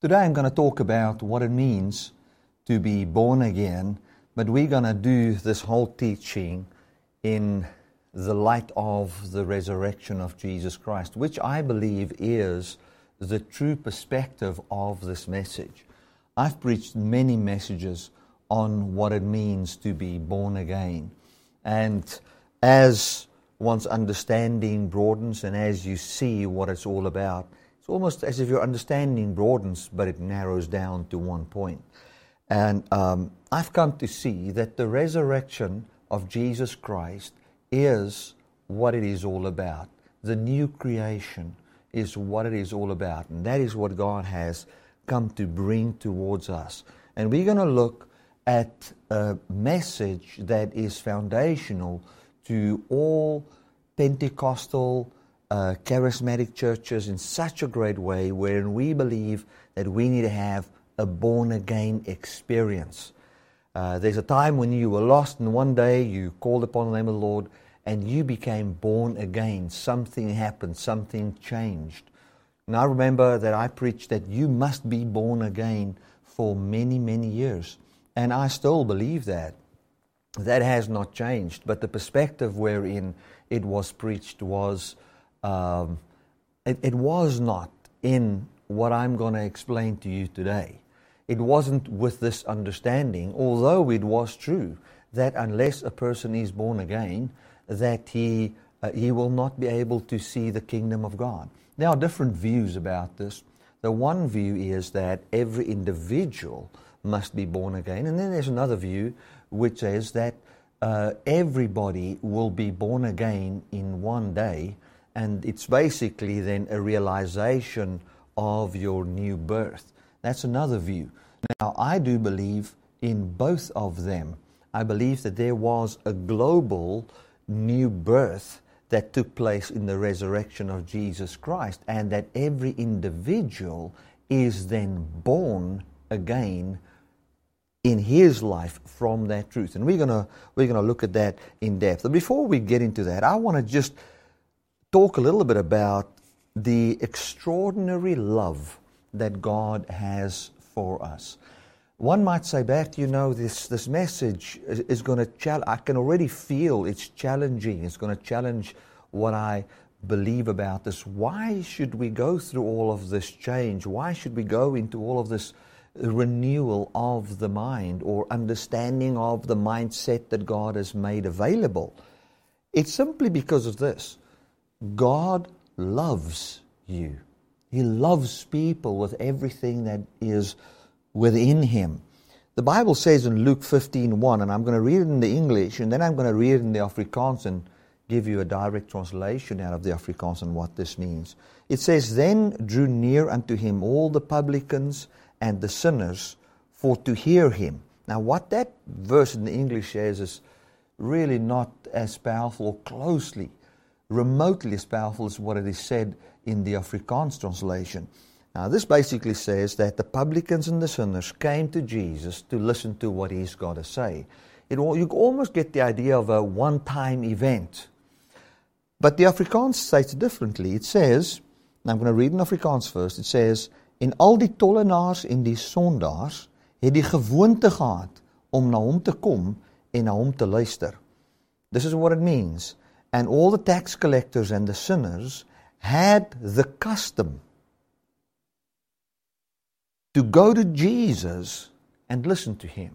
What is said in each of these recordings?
Today I'm going to talk about what it means to be born again, but we're going to do this whole teaching in the light of the resurrection of Jesus Christ, which I believe is the true perspective of this message. I've preached many messages on what it means to be born again. And as one's understanding broadens and as you see what it's all about, almost as if your understanding broadens, but it narrows down to one point. And um, I've come to see that the resurrection of Jesus Christ is what it is all about. The new creation is what it is all about. And that is what God has come to bring towards us. And we're going to look at a message that is foundational to all Pentecostal uh, charismatic churches in such a great way wherein we believe that we need to have a born again experience. Uh, there's a time when you were lost, and one day you called upon the name of the Lord and you became born again. Something happened, something changed. And I remember that I preached that you must be born again for many, many years. And I still believe that. That has not changed. But the perspective wherein it was preached was um, it, it was not in what I'm going to explain to you today. It wasn't with this understanding, although it was true that unless a person is born again, that he, uh, he will not be able to see the kingdom of God. There are different views about this. The one view is that every individual must be born again, and then there's another view which says that uh, everybody will be born again in one day and it's basically then a realization of your new birth. That's another view. Now, I do believe in both of them. I believe that there was a global new birth that took place in the resurrection of Jesus Christ, and that every individual is then born again in his life from that truth. And we're going to we're gonna look at that in depth. But before we get into that, I want to just talk a little bit about the extraordinary love that God has for us. One might say, back, you know, this, this message is, is going to challenge, I can already feel it's challenging. It's going to challenge what I believe about this. Why should we go through all of this change? Why should we go into all of this renewal of the mind or understanding of the mindset that God has made available? It's simply because of this. God loves you. He loves people with everything that is within him. The Bible says in Luke 15:1, and I'm going to read it in the English, and then I'm going to read it in the Afrikaans and give you a direct translation out of the Afrikaans and what this means. It says, Then drew near unto him all the publicans and the sinners for to hear him. Now, what that verse in the English says is really not as powerful or closely remotely as powerful as what it is said in the Afrikaans translation. Now, this basically says that the publicans and the sinners came to Jesus to listen to what he's got to say. It, you almost get the idea of a one time event. But the Afrikaans states differently. It says, and I'm going to read in Afrikaans first, it says, En al die tollenaars en die sondaars het die gewoonte gehad om na hom te kom en na hom te luister. This is what it means and all the tax collectors and the sinners had the custom to go to Jesus and listen to him.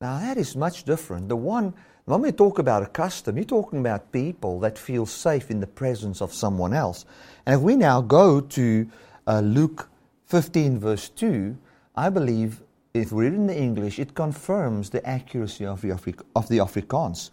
Now, that is much different. The one, when we talk about a custom, you're talking about people that feel safe in the presence of someone else. And if we now go to uh, Luke 15, verse 2, I believe if we read in the English, it confirms the accuracy of the, Afri- of the Afrikaans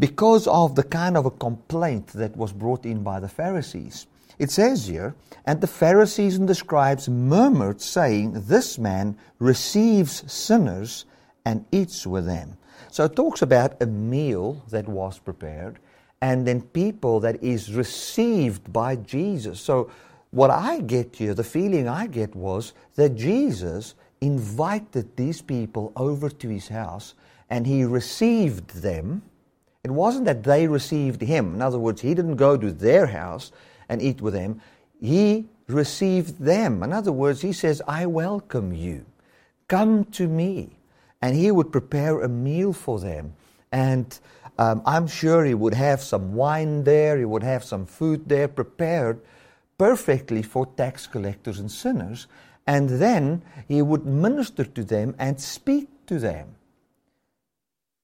because of the kind of a complaint that was brought in by the Pharisees. It says here, and the Pharisees and the scribes murmured, saying, This man receives sinners and eats with them. So it talks about a meal that was prepared and then people that is received by Jesus. So what I get here, the feeling I get was that Jesus invited these people over to his house and he received them it wasn't that they received him. In other words, he didn't go to their house and eat with them. He received them. In other words, he says, I welcome you. Come to me. And he would prepare a meal for them. And um, I'm sure he would have some wine there, he would have some food there prepared perfectly for tax collectors and sinners. And then he would minister to them and speak to them.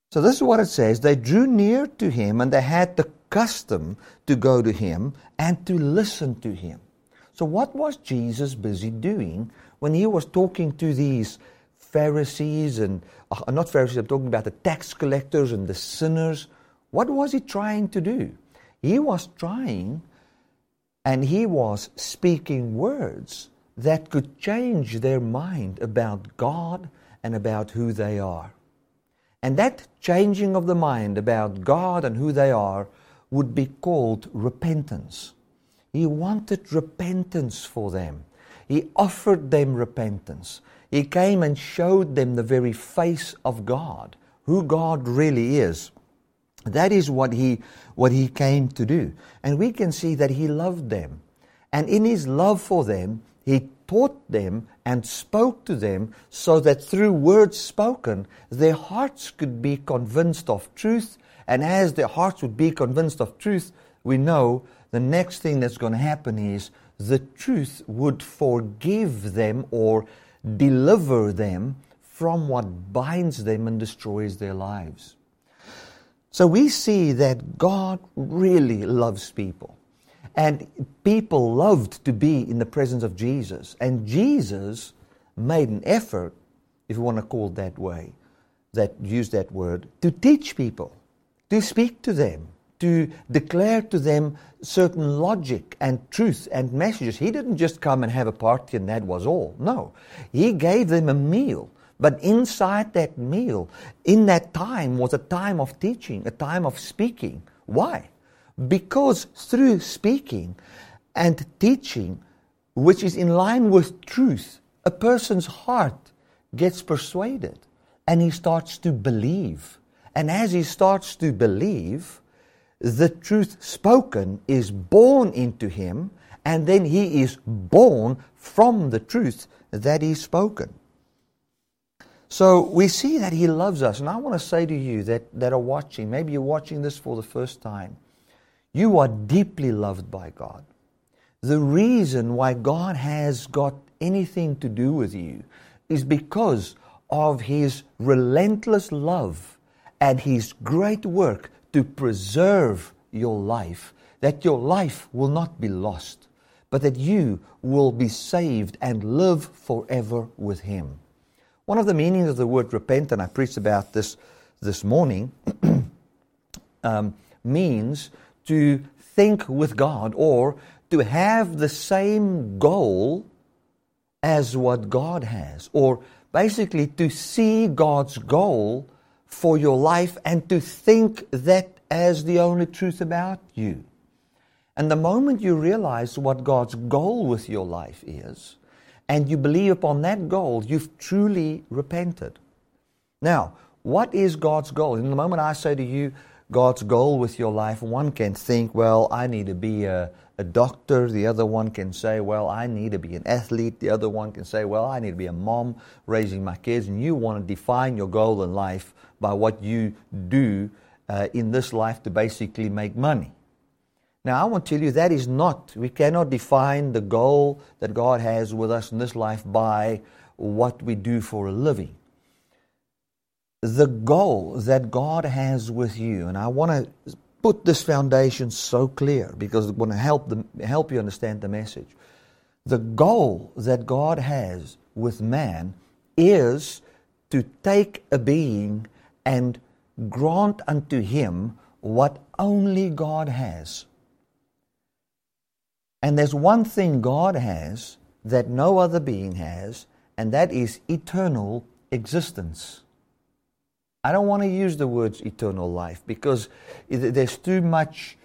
So, this is what it says they drew near to him and they had the custom to go to him and to listen to him. So, what was Jesus busy doing when he was talking to these Pharisees and uh, not Pharisees, I'm talking about the tax collectors and the sinners? What was he trying to do? He was trying and he was speaking words that could change their mind about God and about who they are. And that changing of the mind about God and who they are would be called repentance. He wanted repentance for them. He offered them repentance. He came and showed them the very face of God, who God really is. That is what he, what he came to do. And we can see that he loved them. And in his love for them, he taught them and spoke to them so that through words spoken, their hearts could be convinced of truth. And as their hearts would be convinced of truth, we know the next thing that's going to happen is the truth would forgive them or deliver them from what binds them and destroys their lives. So we see that God really loves people. And people loved to be in the presence of Jesus. And Jesus made an effort, if you want to call it that way, that use that word, to teach people, to speak to them, to declare to them certain logic and truth and messages. He didn't just come and have a party and that was all. No. He gave them a meal. But inside that meal, in that time, was a time of teaching, a time of speaking. Why? Because through speaking and teaching, which is in line with truth, a person's heart gets persuaded and he starts to believe. And as he starts to believe, the truth spoken is born into him, and then he is born from the truth that is spoken. So we see that he loves us. And I want to say to you that, that are watching, maybe you're watching this for the first time, you are deeply loved by God. The reason why God has got anything to do with you is because of his relentless love and his great work to preserve your life, that your life will not be lost, but that you will be saved and live forever with him. One of the meanings of the word repent, and I preached about this this morning, um, means to think with God or to have the same goal as what God has, or basically to see God's goal for your life and to think that as the only truth about you. And the moment you realize what God's goal with your life is, and you believe upon that goal, you've truly repented. Now, what is God's goal? In the moment I say to you, God's goal with your life, one can think, well, I need to be a, a doctor. The other one can say, well, I need to be an athlete. The other one can say, well, I need to be a mom raising my kids. And you want to define your goal in life by what you do uh, in this life to basically make money. Now, I want to tell you that is not, we cannot define the goal that God has with us in this life by what we do for a living. The goal that God has with you, and I want to put this foundation so clear because it's going to help, them, help you understand the message. The goal that God has with man is to take a being and grant unto him what only God has. And there's one thing God has that no other being has, and that is eternal existence. I don't want to use the words eternal life because there's too much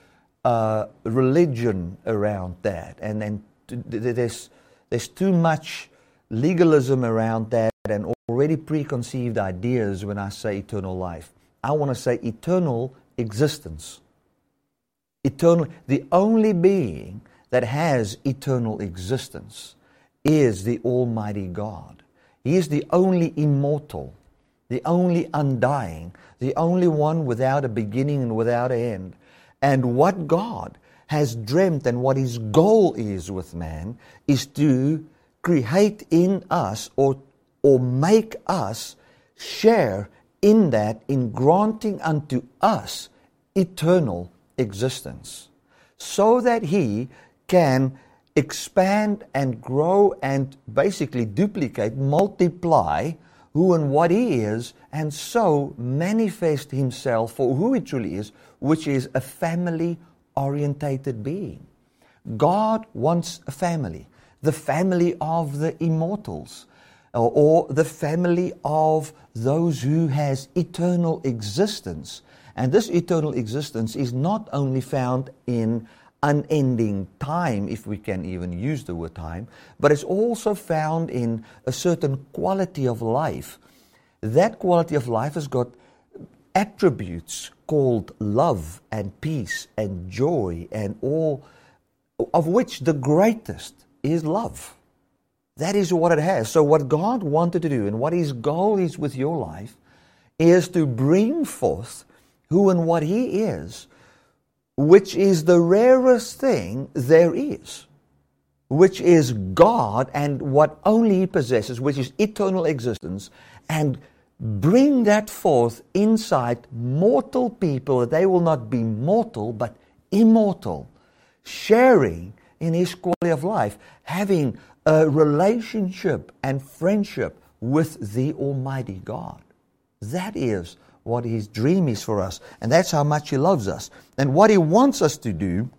uh, religion around that, and, and there's, there's too much legalism around that, and already preconceived ideas when I say eternal life. I want to say eternal existence. Eternal, the only being that has eternal existence is the Almighty God. He is the only immortal, the only undying, the only one without a beginning and without an end. And what God has dreamt and what his goal is with man is to create in us or, or make us share in that in granting unto us eternal existence so that he can expand and grow and basically duplicate, multiply who and what he is, and so manifest himself for who he truly is, which is a family orientated being. God wants a family, the family of the immortals, or, the family of those who has eternal existence. And this eternal existence is not only found in unending time, if we can even use the word time, but it's also found in a certain quality of life. That quality of life has got attributes called love and peace and joy and all, of which the greatest is love. That is what it has. So, what God wanted to do and what His goal is with your life is to bring forth who and what He is which is the rarest thing there is, which is God and what only He possesses, which is eternal existence, and bring that forth inside mortal people that they will not be mortal but immortal, sharing in His quality of life, having a relationship and friendship with the Almighty God. That is what His dream is for us. And that's how much He loves us. And what He wants us to do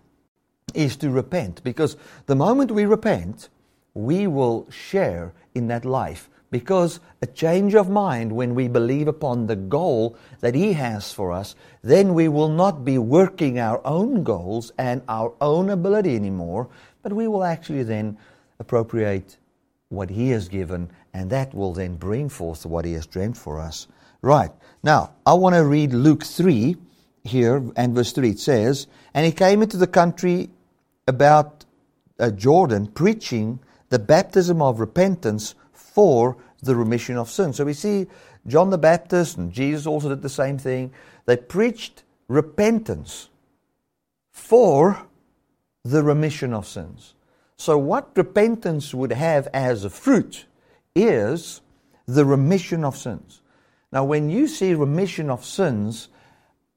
is to repent. Because the moment we repent, we will share in that life. Because a change of mind, when we believe upon the goal that He has for us, then we will not be working our own goals and our own ability anymore, but we will actually then appropriate what He has given, and that will then bring forth what He has dreamed for us. Right. Now, I want to read Luke 3 here, and verse 3. It says, And he came into the country about uh, Jordan, preaching the baptism of repentance for the remission of sins. So we see John the Baptist and Jesus also did the same thing. They preached repentance for the remission of sins. So, what repentance would have as a fruit is the remission of sins. Now, when you see remission of sins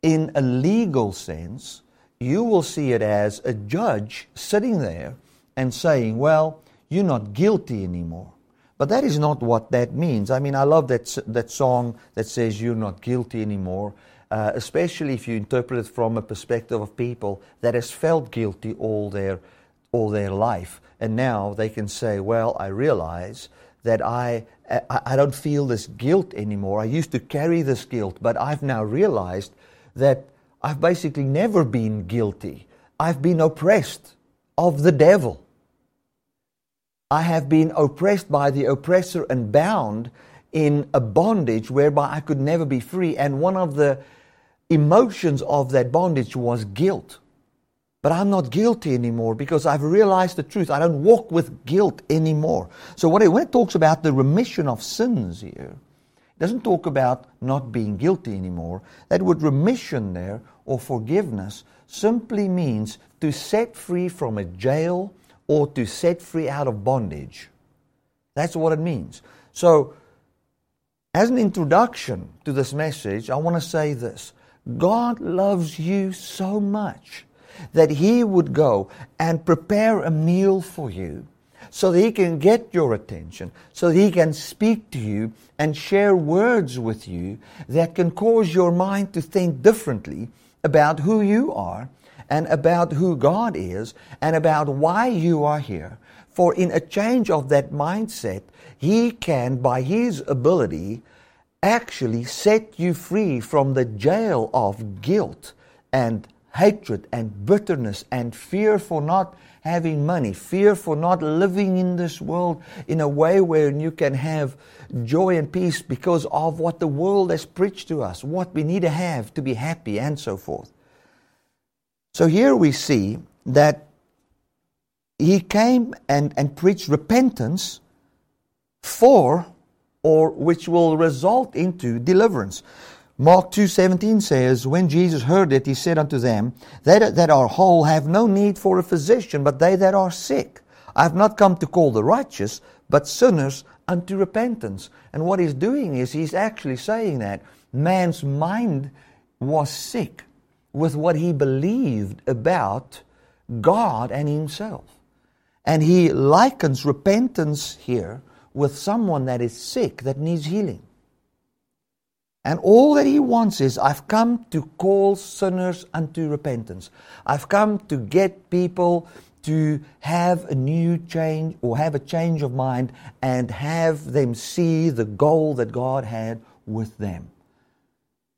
in a legal sense, you will see it as a judge sitting there and saying, Well, you're not guilty anymore. But that is not what that means. I mean, I love that, that song that says you're not guilty anymore, uh, especially if you interpret it from a perspective of people that has felt guilty all their, all their life. And now they can say, well, I realize that I, I don't feel this guilt anymore. I used to carry this guilt, but I've now realized that I've basically never been guilty. I've been oppressed of the devil. I have been oppressed by the oppressor and bound in a bondage whereby I could never be free. And one of the emotions of that bondage was guilt. But I'm not guilty anymore because I've realized the truth. I don't walk with guilt anymore. So when it talks about the remission of sins here, it doesn't talk about not being guilty anymore. That word remission there or forgiveness simply means to set free from a jail or to set free out of bondage. That's what it means. So, as an introduction to this message, I want to say this God loves you so much that He would go and prepare a meal for you so that He can get your attention, so that He can speak to you and share words with you that can cause your mind to think differently about who you are and about who God is and about why you are here. For in a change of that mindset, He can, by His ability, actually set you free from the jail of guilt and hatred and bitterness and fear for not having money, fear for not living in this world in a way where you can have joy and peace because of what the world has preached to us, what we need to have to be happy, and so forth. So here we see that he came and, and preached repentance for or which will result into deliverance. Mark 2:17 says, When Jesus heard it, he said unto them, They that are whole have no need for a physician, but they that are sick. I have not come to call the righteous, but sinners unto repentance. And what he's doing is he's actually saying that man's mind was sick with what he believed about God and himself. And he likens repentance here with someone that is sick, that needs healing. And all that he wants is, I've come to call sinners unto repentance. I've come to get people to have a new change or have a change of mind and have them see the goal that God had with them.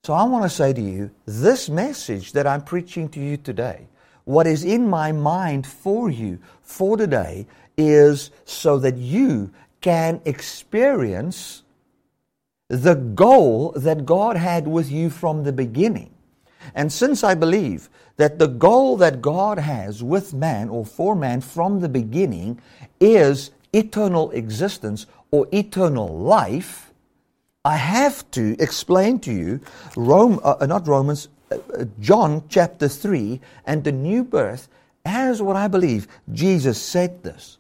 So I want to say to you, this message that I'm preaching to you today, what is in my mind for you for today is so that you can experience the goal that God had with you from the beginning. And since I believe that the goal that God has with man or for man from the beginning is eternal existence or eternal life, I have to explain to you Rome, uh, not Romans, uh, uh John chapter 3 and the new birth as what I believe Jesus said this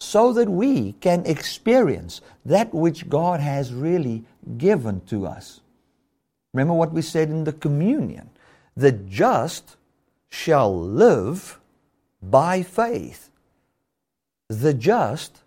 so that we can experience that which God has really given to us. Remember what we said in the communion the just shall live by faith. The just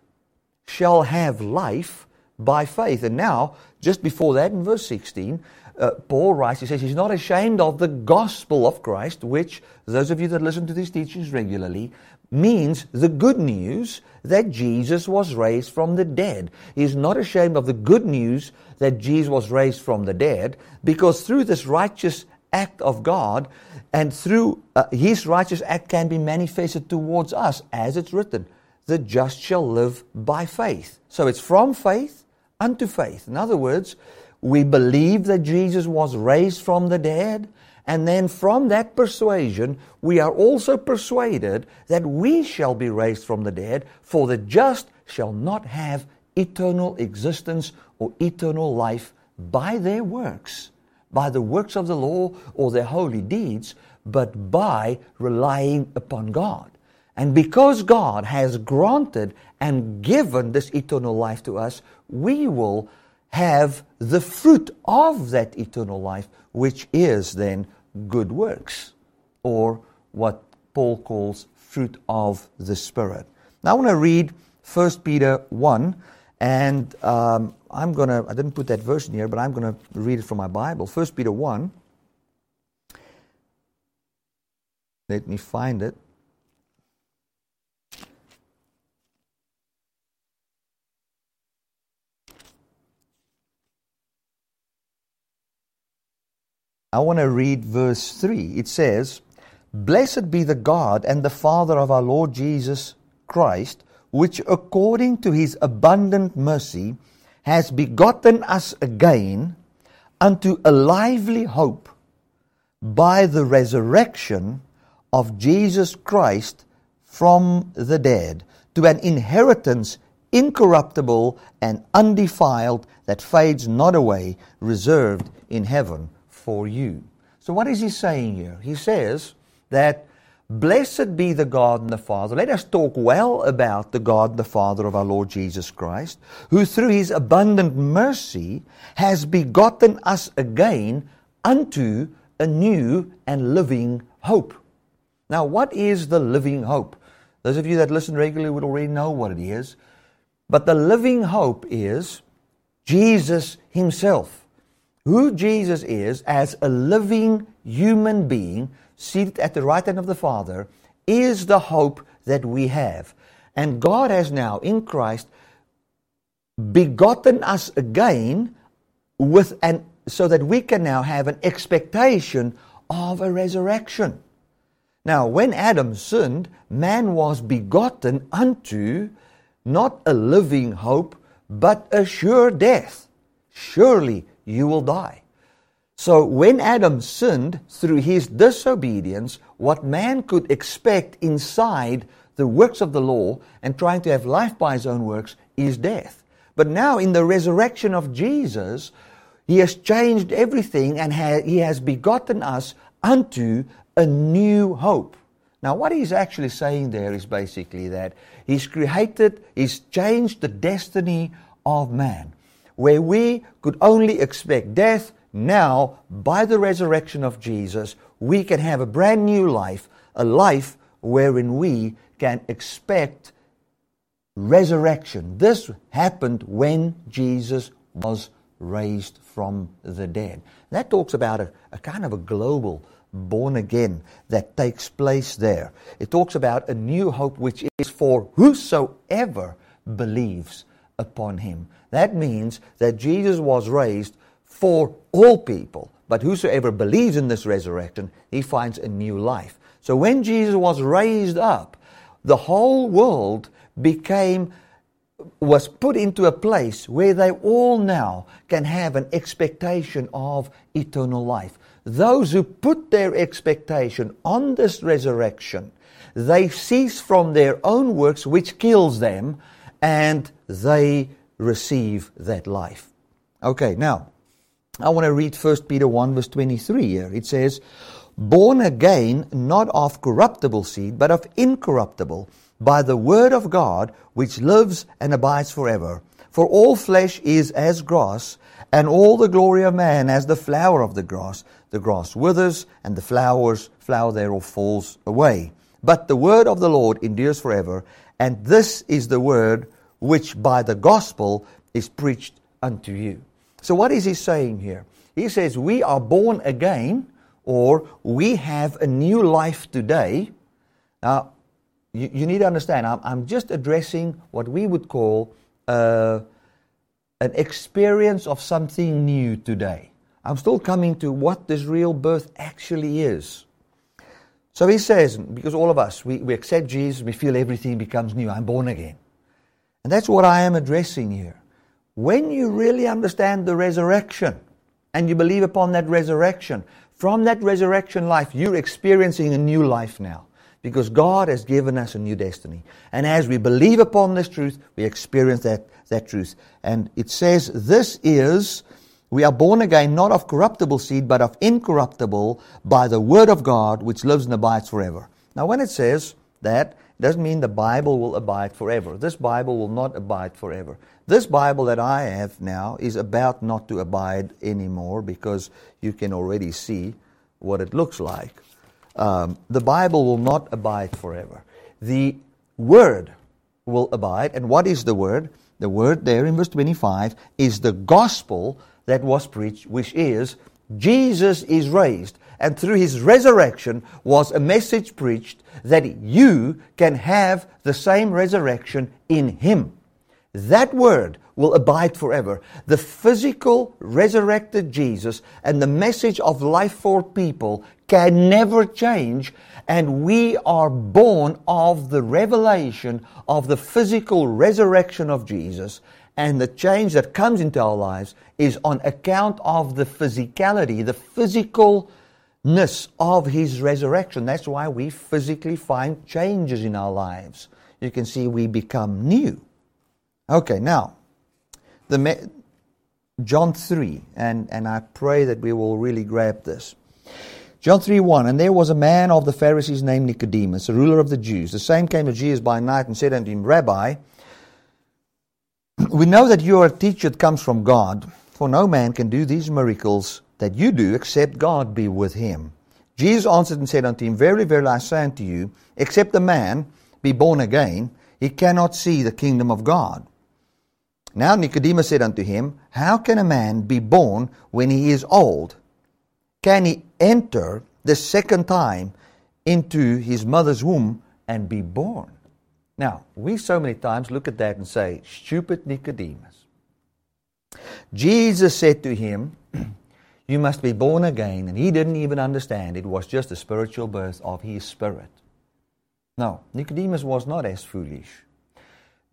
shall have life by faith. And now, just before that, in verse 16, uh, Paul writes, he says, he's not ashamed of the gospel of Christ, which, those of you that listen to these teachings regularly, means the good news that Jesus was raised from the dead. He's not ashamed of the good news that Jesus was raised from the dead because through this righteous act of God and through uh, his righteous act can be manifested towards us as it's written, the just shall live by faith. So it's from faith unto faith. In other words, we believe that Jesus was raised from the dead and then from that persuasion, we are also persuaded that we shall be raised from the dead, for the just shall not have eternal existence or eternal life by their works, by the works of the law or their holy deeds, but by relying upon God. And because God has granted and given this eternal life to us, we will have the fruit of that eternal life, which is then good works, or what Paul calls fruit of the Spirit. Now I want to read 1 Peter 1, and um, I'm going to, I didn't put that verse in here, but I'm going to read it from my Bible. 1 Peter 1. Let me find it. I want to read verse 3. It says, Blessed be the God and the Father of our Lord Jesus Christ, which according to his abundant mercy has begotten us again unto a lively hope by the resurrection of Jesus Christ from the dead, to an inheritance incorruptible and undefiled that fades not away, reserved in heaven for you. So, what is he saying here? He says that blessed be the God and the Father. Let us talk well about the God the Father of our Lord Jesus Christ, who through his abundant mercy has begotten us again unto a new and living hope. Now, what is the living hope? Those of you that listen regularly would already know what it is. But the living hope is Jesus Himself who Jesus is as a living human being seated at the right hand of the Father is the hope that we have. And God has now in Christ begotten us again with an so that we can now have an expectation of a resurrection. Now, when Adam sinned, man was begotten unto not a living hope, but a sure death. Surely you will die. So when Adam sinned through his disobedience, what man could expect inside the works of the law and trying to have life by his own works is death. But now, in the resurrection of Jesus, he has changed everything and ha- he has begotten us unto a new hope. Now, what he's actually saying there is basically that he's created, he's changed the destiny of man. Where we could only expect death, now, by the resurrection of Jesus, we can have a brand new life, a life wherein we can expect resurrection. This happened when Jesus was raised from the dead. That talks about a, a kind of a global born again that takes place there. It talks about a new hope which is for whosoever believes upon him. That means that Jesus was raised for all people, but whosoever believes in this resurrection, he finds a new life. So when Jesus was raised up, the whole world became was put into a place where they all now can have an expectation of eternal life. Those who put their expectation on this resurrection, they cease from their own works, which kills them, and they receive that life. Okay, now, I want to read 1 Peter 1, verse 23 here. It says, Born again, not of corruptible seed, but of incorruptible, by the word of God, which lives and abides forever. For all flesh is as grass, and all the glory of man as the flower of the grass. The grass withers, and the flowers, flower thereof falls away. But the word of the Lord endures forever, and this is the word which by the gospel is preached unto you. So what is he saying here? He says we are born again, or we have a new life today. Now, you, you need to understand, I'm, I'm, just addressing what we would call uh, an experience of something new today. I'm still coming to what this real birth actually is. So he says, because all of us, we, we accept Jesus, we feel everything becomes new. I'm born again. And that's what I am addressing here. When you really understand the resurrection and you believe upon that resurrection, from that resurrection life, you're experiencing a new life now because God has given us a new destiny. And as we believe upon this truth, we experience that, that truth. And it says, This is, we are born again not of corruptible seed, but of incorruptible by the word of God, which lives and abides forever. Now, when it says that, it doesn't mean the Bible will abide forever. This Bible will not abide forever. This Bible that I have now is about not to abide anymore because you can already see what it looks like. Um, the Bible will not abide forever. The Word will abide. And what is the Word? The Word there in verse 25 is the gospel that was preached, which is Jesus is raised. And through his resurrection was a message preached that you can have the same resurrection in him. That word will abide forever. The physical resurrected Jesus and the message of life for people can never change. And we are born of the revelation of the physical resurrection of Jesus. And the change that comes into our lives is on account of the physicality, the physicalness of His resurrection. That's why we physically find changes in our lives. You can see we become new. Okay, now, the John 3, and, and I pray that we will really grab this. John 3 1 And there was a man of the Pharisees named Nicodemus, a ruler of the Jews. The same came to Jesus by night and said unto him, Rabbi, we know that you are a teacher that comes from God, for no man can do these miracles that you do except God be with him. Jesus answered and said unto him, Verily, verily, I say unto you, except a man be born again, he cannot see the kingdom of God. Now Nicodemus said unto him, How can a man be born when he is old? Can he enter the second time into his mother's womb and be born? Now, we so many times look at that and say, Stupid Nicodemus. Jesus said to him, You must be born again. And he didn't even understand. It was just a spiritual birth of his spirit. No, Nicodemus was not as foolish.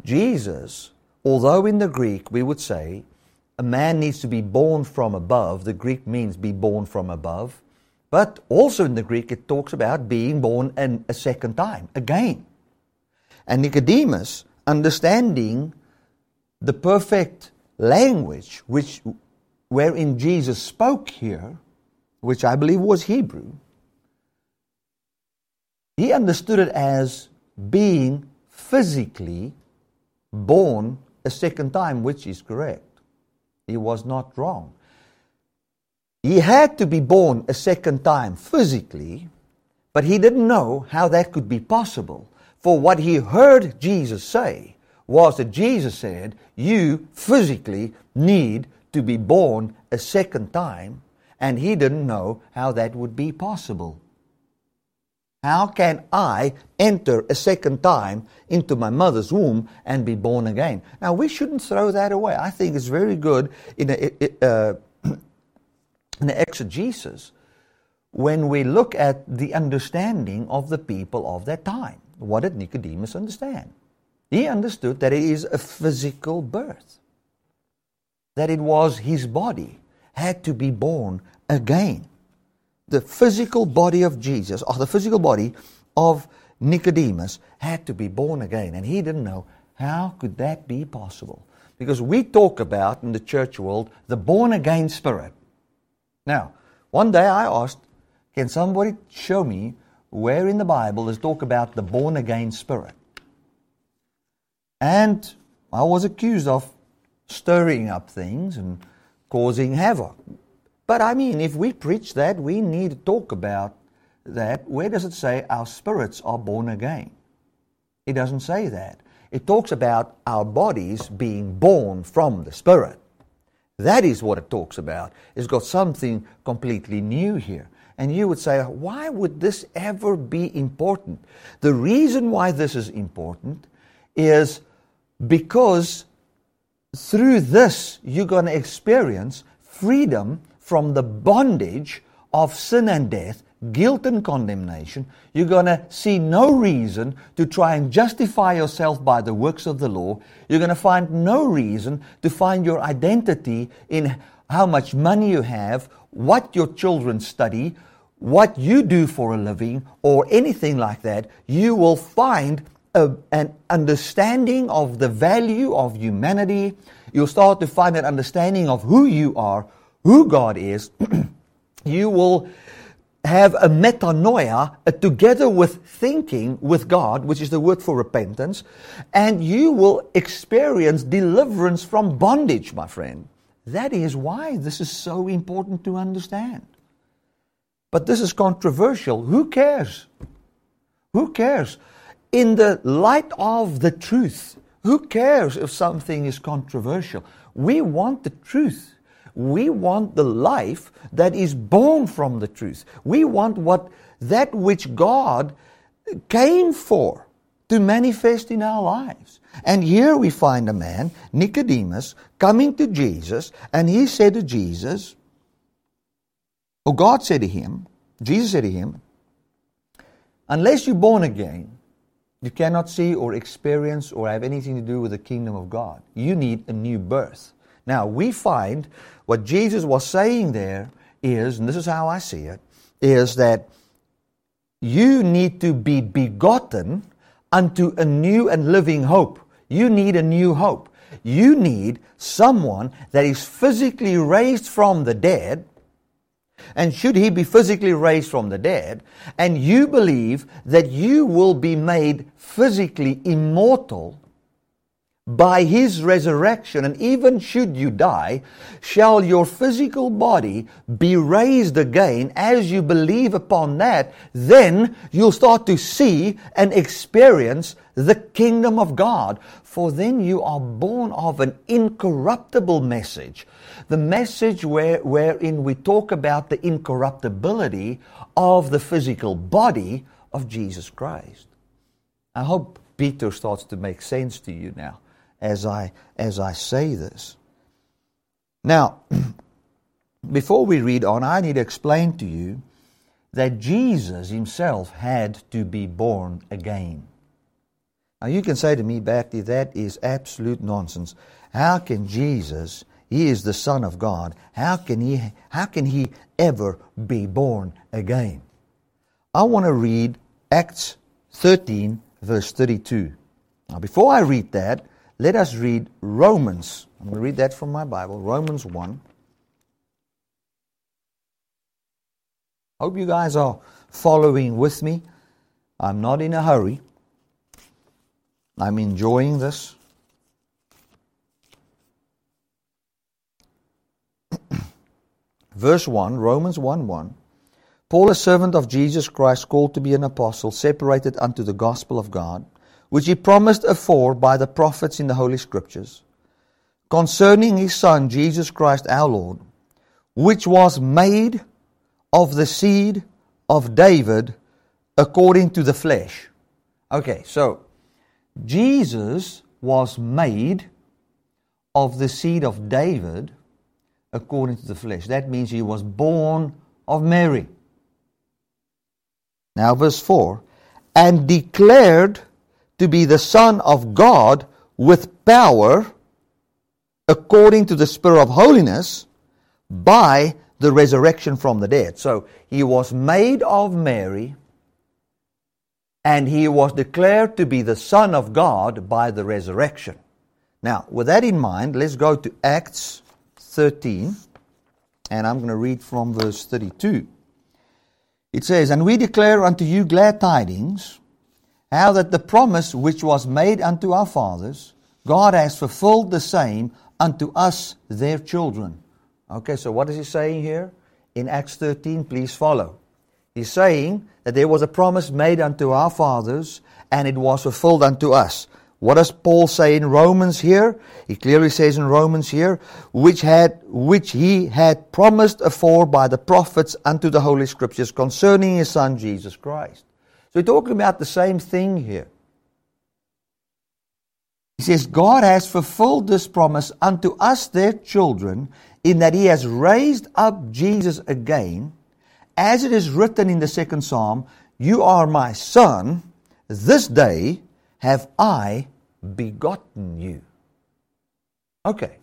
Jesus although in the Greek we would say a man needs to be born from above, the Greek means be born from above, but also in the Greek it talks about being born an, a second time, again. And Nicodemus, understanding the perfect language which wherein Jesus spoke here, which I believe was Hebrew, he understood it as being physically born a second time, which is correct. He was not wrong. He had to be born a second time physically, but he didn't know how that could be possible. For what he heard Jesus say was that Jesus said, You physically need to be born a second time, and he didn't know how that would be possible. How can I enter a second time into my mother's womb and be born again? Now, we shouldn't throw that away. I think it's very good in, a, uh, in exegesis when we look at the understanding of the people of that time. What did Nicodemus understand? He understood that it is a physical birth, that it was his body had to be born again the physical body of Jesus, or the physical body of Nicodemus, had to be born again. And he didn't know how could that be possible. Because we talk about in the church world the born again spirit. Now, one day I asked, can somebody show me where in the Bible is talk about the born again spirit? And I was accused of stirring up things and causing havoc. But I mean, if we preach that, we need to talk about that. Where does it say our spirits are born again? It doesn't say that. It talks about our bodies being born from the Spirit. That is what it talks about. It's got something completely new here. And you would say, why would this ever be important? The reason why this is important is because through this you're going to experience freedom from the bondage of sin and death, guilt and condemnation, you're going to see no reason to try and justify yourself by the works of the law. You're going to find no reason to find your identity in how much money you have, what your children study, what you do for a living, or anything like that. You will find a, an understanding of the value of humanity. You'll start to find an understanding of who you are, who God is, you will have a metanoia uh, together with thinking with God, which is the word for repentance, and you will experience deliverance from bondage, my friend. That is why this is so important to understand. But this is controversial. Who cares? Who cares? In the light of the truth, who cares if something is controversial? We want the truth. We want the life that is born from the truth. We want what that which God came for to manifest in our lives. And here we find a man, Nicodemus, coming to Jesus, and he said to Jesus, or God said to him, Jesus said to him, unless you're born again, you cannot see or experience or have anything to do with the kingdom of God. You need a new birth. Now, we find what Jesus was saying there is, and this is how I see it, is that you need to be begotten unto a new and living hope. You need a new hope. You need someone that is physically raised from the dead. And should he be physically raised from the dead, and you believe that you will be made physically immortal by his resurrection, and even should you die, shall your physical body be raised again as you believe upon that, then you'll start to see and experience the kingdom of God. For then you are born of an incorruptible message. The message where, wherein we talk about the incorruptibility of the physical body of Jesus Christ. I hope Peter starts to make sense to you now as I, as I say this. Now, before we read on, I need to explain to you that Jesus himself had to be born again. Now, you can say to me, Bhakti, that is absolute nonsense. How can Jesus, he is the Son of God, how can he, how can he ever be born again? I want to read Acts 13, verse 32. Now, before I read that, let us read Romans. I'm going to read that from my Bible, Romans 1. Hope you guys are following with me. I'm not in a hurry. I'm enjoying this. Verse 1, Romans 1 1. Paul, a servant of Jesus Christ, called to be an apostle, separated unto the gospel of God, which he promised afore by the prophets in the Holy Scriptures, concerning his Son, Jesus Christ our Lord, which was made of the seed of David according to the flesh. Okay, so Jesus was made of the seed of David according to the flesh. That means he was born of Mary. Now, verse 4 and declared to be the Son of God with power according to the Spirit of holiness by the resurrection from the dead. So he was made of Mary and he was declared to be the Son of God by the resurrection. Now, with that in mind, let's go to Acts 13, and I'm going to read from verse 32. It says, And we declare unto you glad tidings, how that the promise which was made unto our fathers, God has fulfilled the same unto us, their children Okay, so what is he saying here? In Acts 13, please follow. He's saying that there was a promise made unto our fathers and it was fulfilled unto us. What does Paul say in Romans here? He clearly says in Romans here, which had which he had promised afore by the prophets unto the holy scriptures concerning his son Jesus Christ. So we're talking about the same thing here. He says, God has fulfilled this promise unto us, their children, in that he has raised up Jesus again, as it is written in the second psalm, You are my son, this day have I begotten you. Okay,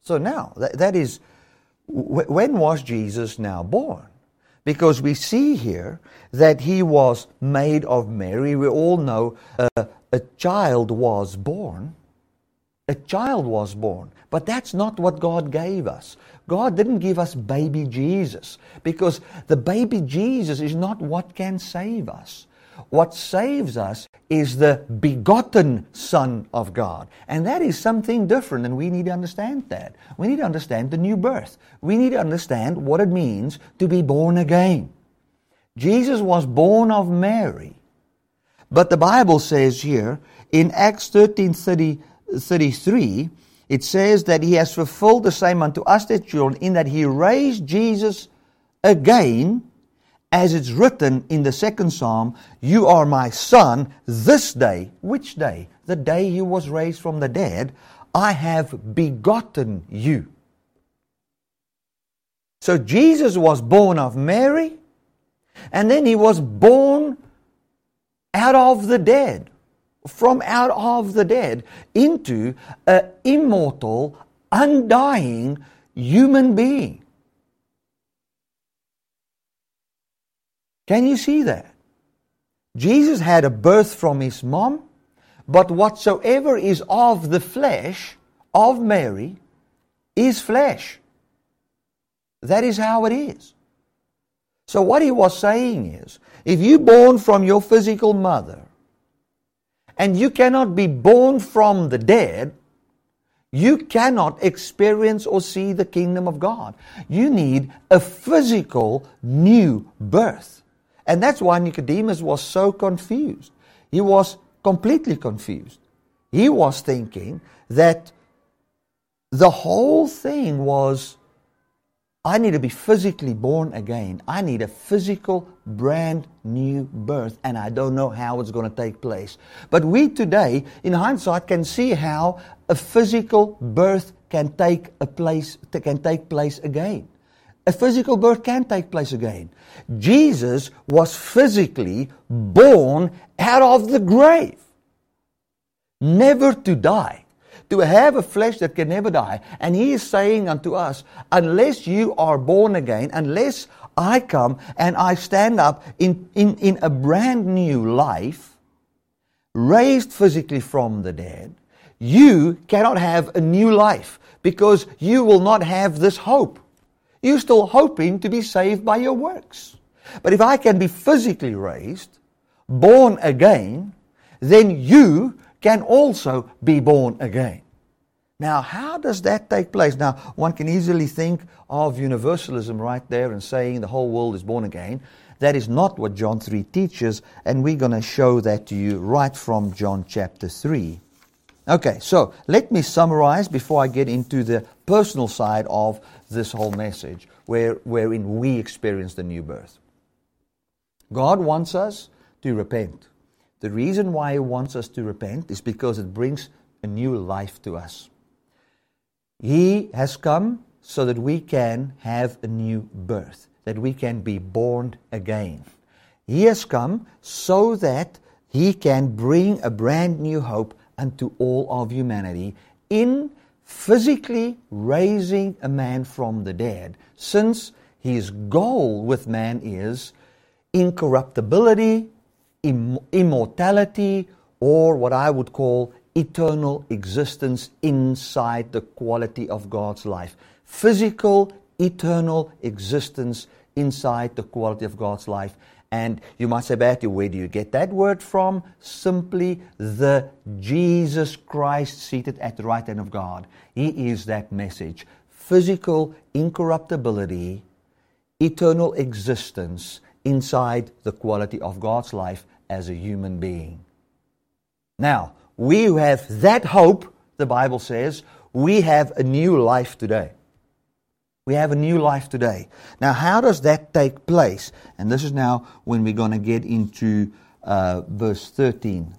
so now that, that is, when was Jesus now born? Because we see here that he was made of Mary. We all know uh, a child was born. A child was born. But that's not what God gave us. God didn't give us baby Jesus because the baby Jesus is not what can save us. What saves us is the begotten Son of God. And that is something different, and we need to understand that. We need to understand the new birth. We need to understand what it means to be born again. Jesus was born of Mary. But the Bible says here in Acts 13 30, 33 it says that he has fulfilled the same unto us, their children, in that he raised Jesus again, as it's written in the second psalm, You are my son, this day. Which day? The day he was raised from the dead. I have begotten you. So Jesus was born of Mary, and then he was born out of the dead from out of the dead into an immortal, undying human being. Can you see that? Jesus had a birth from his mom, but whatsoever is of the flesh of Mary is flesh. That is how it is. So, what he was saying is if you're born from your physical mother, and you cannot be born from the dead, you cannot experience or see the kingdom of God. You need a physical new birth. And that's why Nicodemus was so confused. He was completely confused. He was thinking that the whole thing was I need to be physically born again. I need a physical, brand new birth, and I don't know how it's going to take place. But we today, in hindsight, can see how a physical birth can take a place can take place again. A physical birth can take place again. Jesus was physically born out of the grave, never to die to have a flesh that can never die. And he is saying unto us, unless you are born again, unless I come and I stand up in, in, in a brand new life, raised physically from the dead, you cannot have a new life because you will not have this hope. You're still hoping to be saved by your works. But if I can be physically raised, born again, then you can also be born again. Now, how does that take place? Now, one can easily think of universalism right there and saying the whole world is born again. That is not what John 3 teaches, and we're going to show that to you right from John chapter 3. Okay, so let me summarize before I get into the personal side of this whole message, where, wherein we experience the new birth. God wants us to repent. The reason why He wants us to repent is because it brings a new life to us. He has come so that we can have a new birth, that we can be born again. He has come so that He can bring a brand new hope unto all of humanity in physically raising a man from the dead, since his goal with man is incorruptibility, Im- immortality, or what I would call eternal existence inside the quality of God's life. Physical, eternal existence inside the quality of God's life. And you might say, Bertie, where do you get that word from? Simply the Jesus Christ seated at the right hand of God. He is that message. Physical incorruptibility, eternal existence inside the quality of God's life as a human being. Now, we who have that hope, the Bible says, we have a new life today. We have a new life today. Now, how does that take place? And this is now when we're going to get into uh, verse 13.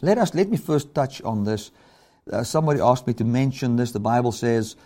Let us let me first touch on this. Uh, somebody asked me to mention this. The Bible says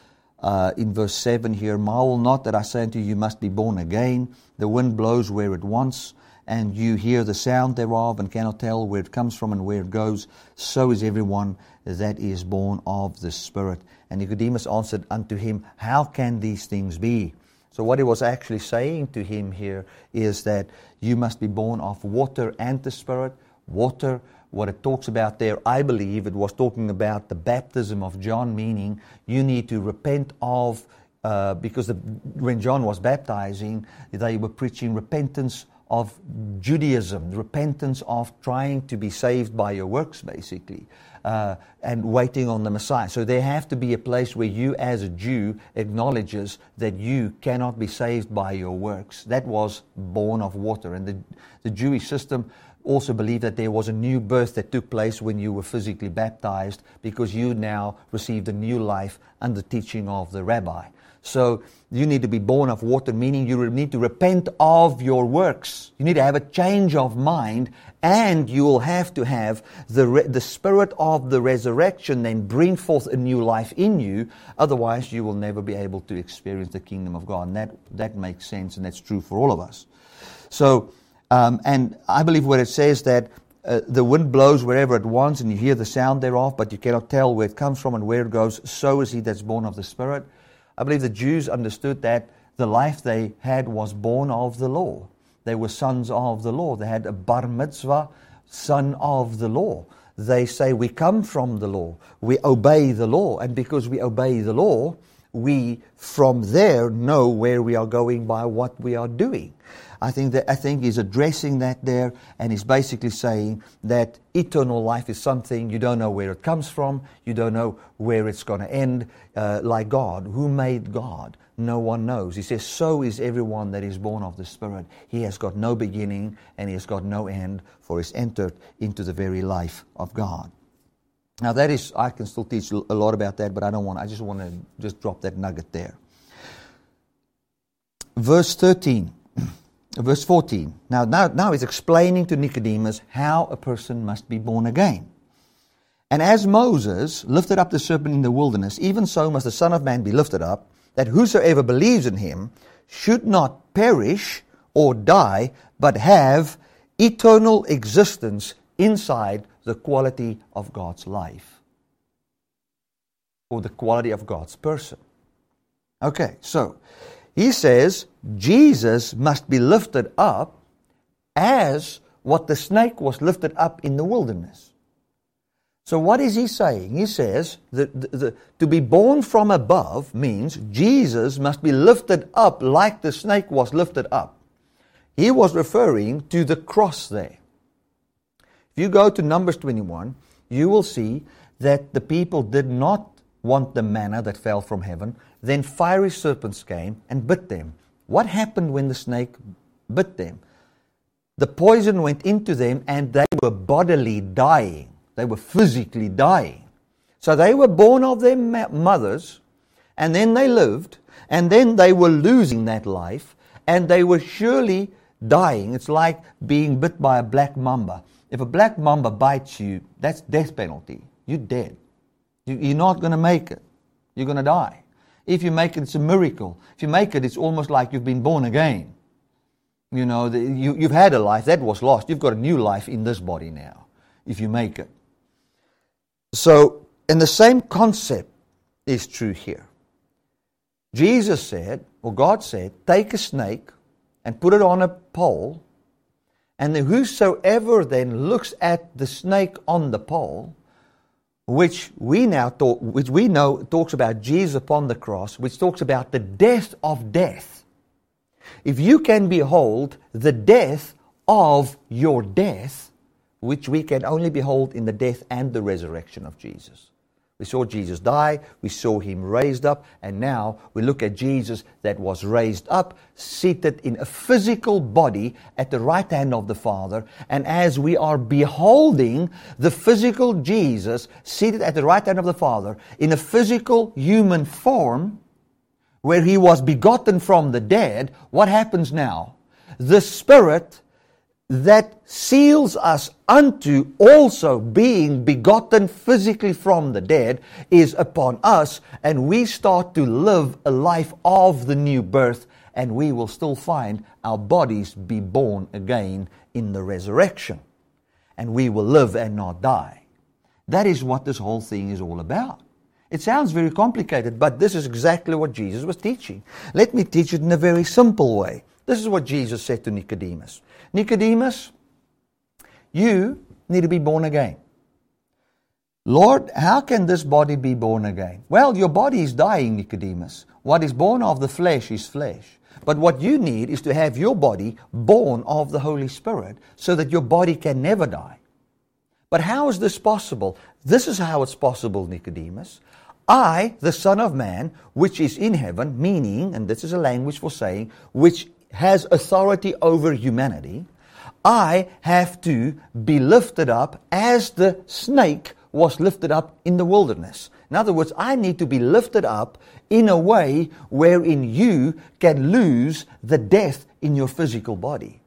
uh, in verse 7 here, Marvel not that I say unto you, you must be born again. The wind blows where it wants and you hear the sound thereof and cannot tell where it comes from and where it goes, so is everyone that is born of the Spirit. And Nicodemus answered unto him, How can these things be? So, what he was actually saying to him here is that you must be born of water and the Spirit. Water, what it talks about there, I believe it was talking about the baptism of John, meaning you need to repent of, uh, because the, when John was baptizing, they were preaching repentance of Judaism, repentance of trying to be saved by your works, basically, uh, and waiting on the Messiah. So there have to be a place where you, as a Jew, acknowledges that you cannot be saved by your works. That was born of water, and the, the Jewish system also believed that there was a new birth that took place when you were physically baptized because you now received a new life under the teaching of the rabbi. So you need to be born of water, meaning you need to repent of your works. You need to have a change of mind, and you will have to have the, re- the spirit of the resurrection then bring forth a new life in you. Otherwise, you will never be able to experience the kingdom of God. And that, that makes sense, and that's true for all of us. So, um, and I believe where it says that uh, the wind blows wherever it wants, and you hear the sound thereof, but you cannot tell where it comes from and where it goes, so is he that's born of the Spirit. I believe the Jews understood that the life they had was born of the law. They were sons of the law. They had a bar mitzvah, son of the law. They say, We come from the law. We obey the law. And because we obey the law, we from there know where we are going by what we are doing. I think that I think he's addressing that there, and he's basically saying that eternal life is something you don't know where it comes from, you don't know where it's going to end. Uh, like God, who made God? No one knows. He says, "So is everyone that is born of the Spirit. He has got no beginning and he has got no end, for he's entered into the very life of God." Now that is, I can still teach a lot about that, but I don't want. I just want to just drop that nugget there. Verse thirteen verse 14. Now, now, now he's explaining to Nicodemus how a person must be born again. And as Moses lifted up the serpent in the wilderness, even so must the Son of Man be lifted up, that whosoever believes in him should not perish or die, but have eternal existence inside the quality of God's life or the quality of God's person. Okay, so he says Jesus must be lifted up as what the snake was lifted up in the wilderness. So, what is he saying? He says that the, the, to be born from above means Jesus must be lifted up like the snake was lifted up. He was referring to the cross there. If you go to Numbers 21, you will see that the people did not want the manna that fell from heaven. Then fiery serpents came and bit them. What happened when the snake bit them? The poison went into them and they were bodily dying. They were physically dying. So they were born of their mothers and then they lived and then they were losing that life and they were surely dying. It's like being bit by a black mamba. If a black mamba bites you, that's death penalty. You're dead. You're not going to make it. You're going to die. If you make it, it's a miracle. If you make it, it's almost like you've been born again. You know, the, you, you've had a life that was lost. You've got a new life in this body now, if you make it. So, and the same concept is true here. Jesus said, or God said, take a snake and put it on a pole, and whosoever then looks at the snake on the pole which we now talk, which we know talks about Jesus upon the cross, which talks about the death of death. If you can behold the death of your death, which we can only behold in the death and the resurrection of Jesus. We saw Jesus die, we saw him raised up, and now we look at Jesus that was raised up, seated in a physical body at the right hand of the Father. And as we are beholding the physical Jesus seated at the right hand of the Father in a physical human form, where he was begotten from the dead, what happens now? The Spirit that seals us unto also being begotten physically from the dead is upon us, and we start to live a life of the new birth, and we will still find our bodies be born again in the resurrection. And we will live and not die. That is what this whole thing is all about. It sounds very complicated, but this is exactly what Jesus was teaching. Let me teach it in a very simple way. This is what Jesus said to Nicodemus. Nicodemus, you need to be born again. Lord, how can this body be born again? Well, your body is dying, Nicodemus. What is born of the flesh is flesh. But what you need is to have your body born of the Holy Spirit so that your body can never die. But how is this possible? This is how it's possible, Nicodemus. I, the Son of Man, which is in heaven, meaning, and this is a language for saying, which has authority over humanity, I have to be lifted up as the snake was lifted up in the wilderness. In other words, I need to be lifted up in a way wherein you can lose the death in your physical body.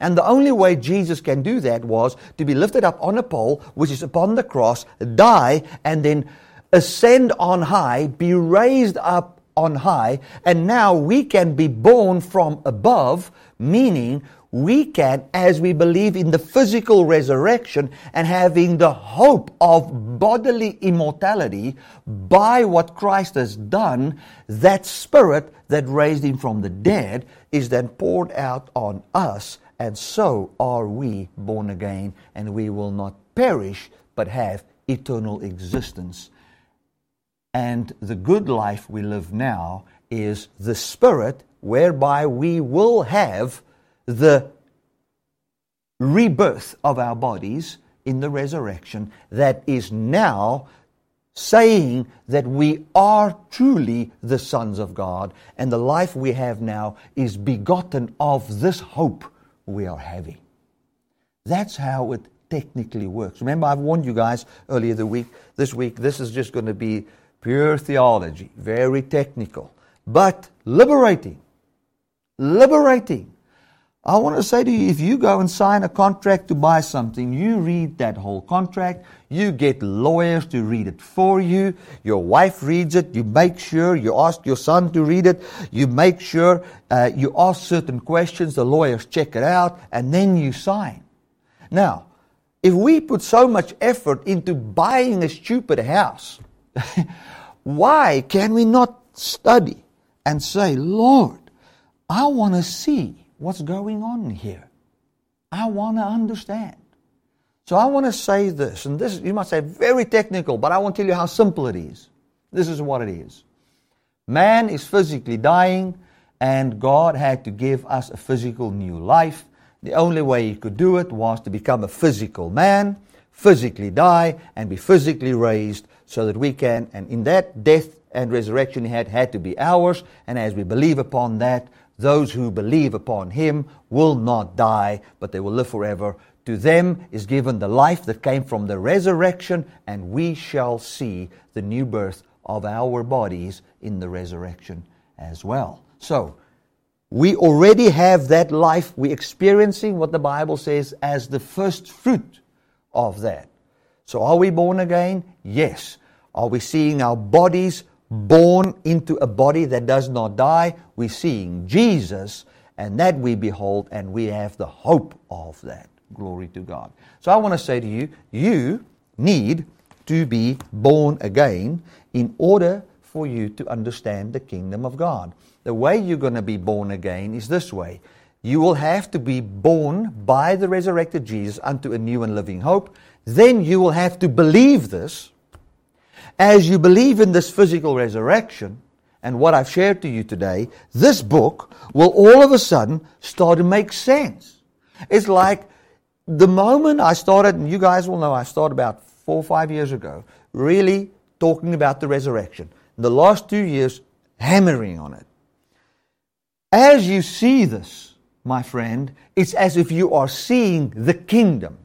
And the only way Jesus can do that was to be lifted up on a pole, which is upon the cross, die, and then ascend on high, be raised up on high, and now we can be born from above, meaning we can, as we believe in the physical resurrection and having the hope of bodily immortality by what Christ has done, that spirit that raised him from the dead is then poured out on us, and so are we born again, and we will not perish but have eternal existence and the good life we live now is the spirit whereby we will have the rebirth of our bodies in the resurrection that is now saying that we are truly the sons of God and the life we have now is begotten of this hope we are having. That's how it technically works. Remember, I've warned you guys earlier the week, this week, this is just going to be pure theology, very technical, but liberating. Liberating. I want to say to you if you go and sign a contract to buy something, you read that whole contract, you get lawyers to read it for you, your wife reads it, you make sure, you ask your son to read it, you make sure, uh, you ask certain questions, the lawyers check it out, and then you sign. Now, if we put so much effort into buying a stupid house, Why can we not study and say, Lord, I want to see what's going on here? I want to understand. So I want to say this, and this you might say very technical, but I want to tell you how simple it is. This is what it is. Man is physically dying, and God had to give us a physical new life. The only way He could do it was to become a physical man, physically die, and be physically raised so that we can, and in that death and resurrection He had, had to be ours, and as we believe upon that, those who believe upon Him will not die, but they will live forever to them is given the life that came from the resurrection, and we shall see the new birth of our bodies in the resurrection as well. So, we already have that life. We're experiencing what the Bible says as the first fruit of that. So, are we born again? Yes. Are we seeing our bodies born into a body that does not die? We're seeing Jesus, and that we behold, and we have the hope of that. Glory to God. So I want to say to you, you need to be born again in order for you to understand the kingdom of God. The way you're going to be born again is this way. You will have to be born by the resurrected Jesus unto a new and living hope. Then you will have to believe this. As you believe in this physical resurrection and what I've shared to you today, this book will all of a sudden start to make sense. It's like the moment I started, and you guys will know I started about four or five years ago, really talking about the resurrection. The last two years, hammering on it. As you see this, my friend, it's as if you are seeing the kingdom.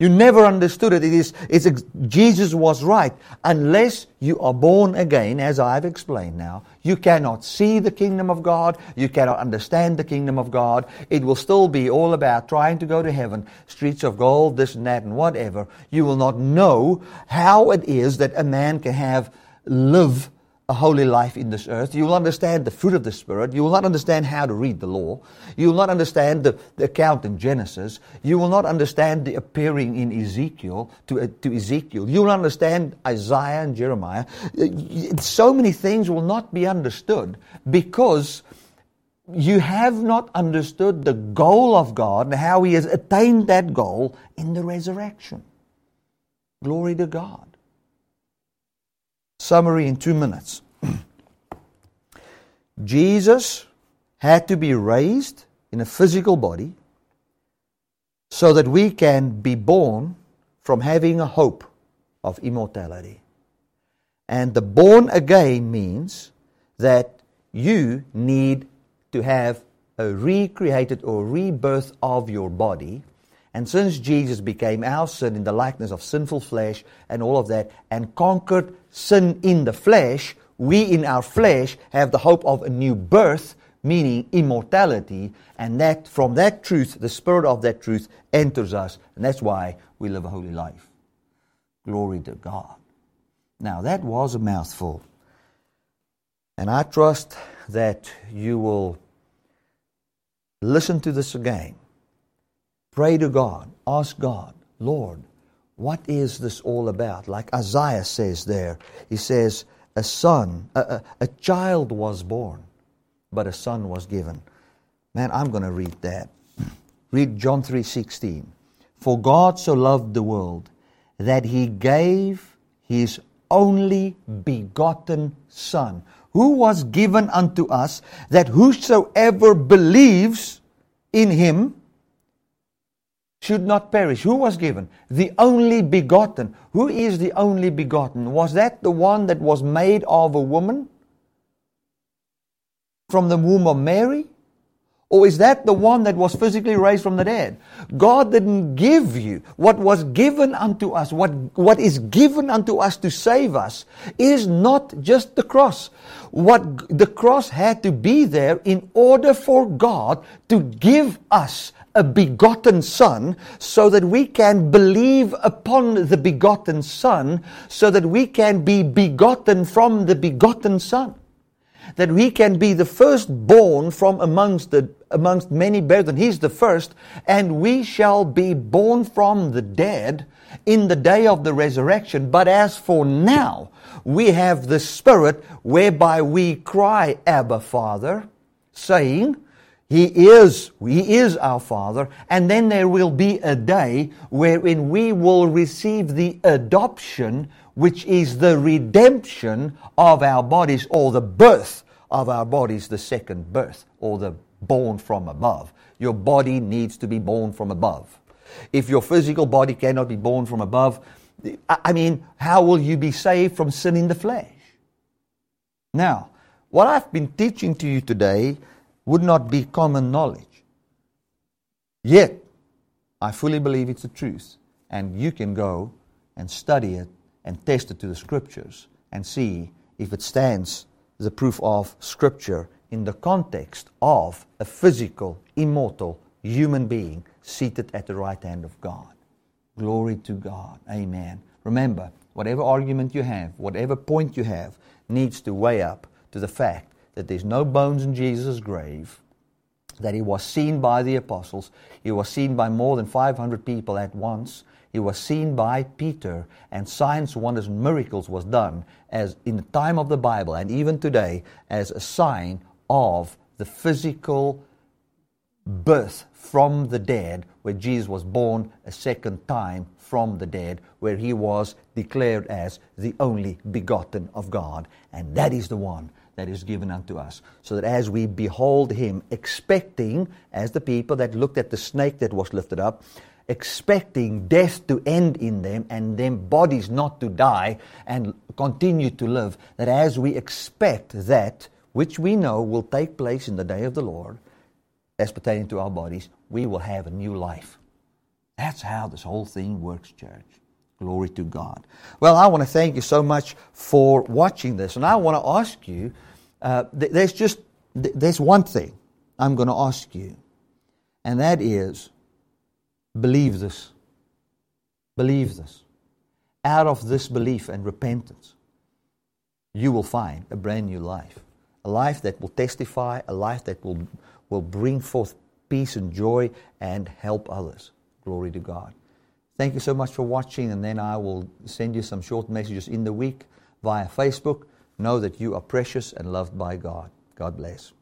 You never understood it. It is, it's, Jesus was right. Unless you are born again, as I've explained now, you cannot see the kingdom of God. You cannot understand the kingdom of God. It will still be all about trying to go to heaven, streets of gold, this and that and whatever. You will not know how it is that a man can have, live a holy life in this earth. You will understand the fruit of the Spirit. You will not understand how to read the law. You will not understand the, the account in Genesis. You will not understand the appearing in Ezekiel to, uh, to Ezekiel. You will understand Isaiah and Jeremiah. Uh, so many things will not be understood because you have not understood the goal of God and how He has attained that goal in the resurrection. Glory to God. Summary in two minutes. Jesus had to be raised in a physical body so that we can be born from having a hope of immortality. And the born again means that you need to have a recreated or rebirth of your body and since Jesus became our sin in the likeness of sinful flesh and all of that, and conquered sin in the flesh, we in our flesh have the hope of a new birth, meaning immortality, and that from that truth, the spirit of that truth enters us, and that's why we live a holy life. Glory to God. Now that was a mouthful. And I trust that you will listen to this again Pray to God. Ask God, Lord, what is this all about? Like Isaiah says there, he says, a son, a, a, a child was born, but a son was given. Man, I'm going to read that. Read John 3:16. For God so loved the world that he gave his only begotten son, who was given unto us that whosoever believes in him should not perish. Who was given? The only begotten. Who is the only begotten? Was that the one that was made of a woman? From the womb of Mary? Or is that the one that was physically raised from the dead? God didn't give you what was given unto us. What, what is given unto us to save us is not just the cross. What the cross had to be there in order for God to give us a begotten Son, so that we can believe upon the begotten Son, so that we can be begotten from the begotten Son. That we can be the firstborn from amongst the amongst many brethren. He's the first, and we shall be born from the dead in the day of the resurrection. But as for now, we have the Spirit whereby we cry, Abba, Father, saying, He is, He is our Father, and then there will be a day wherein we will receive the adoption, which is the redemption of our bodies, or the birth of our bodies, the second birth, or the born from above. Your body needs to be born from above. If your physical body cannot be born from above, I mean, how will you be saved from sin in the flesh? Now, what I've been teaching to you today would not be common knowledge. Yet, I fully believe it's the truth. And you can go and study it and test it to the scriptures and see if it stands the proof of scripture in the context of a physical, immortal human being seated at the right hand of God. Glory to God. Amen. Remember, whatever argument you have, whatever point you have, needs to weigh up to the fact that there's no bones in Jesus' grave, that he was seen by the apostles, he was seen by more than 500 people at once, he was seen by Peter, and signs, wonders, and miracles was done as in the time of the Bible and even today as a sign of the physical birth from the dead, where Jesus was born a second time from the dead, where he was declared as the only begotten of God. And that is the one that is given unto us. So that as we behold him, expecting, as the people that looked at the snake that was lifted up, expecting death to end in them and them bodies not to die and continue to live, that as we expect that, which we know will take place in the day of the Lord, as pertaining to our bodies, we will have a new life. That's how this whole thing works, church. Glory to God. Well, I want to thank you so much for watching this. And I want to ask you uh, th- there's just th- there's one thing I'm going to ask you, and that is believe this. Believe this. Out of this belief and repentance, you will find a brand new life. A life that will testify, a life that will will bring forth peace and joy and help others. Glory to God. Thank you so much for watching, and then I will send you some short messages in the week via Facebook. Know that you are precious and loved by God. God bless.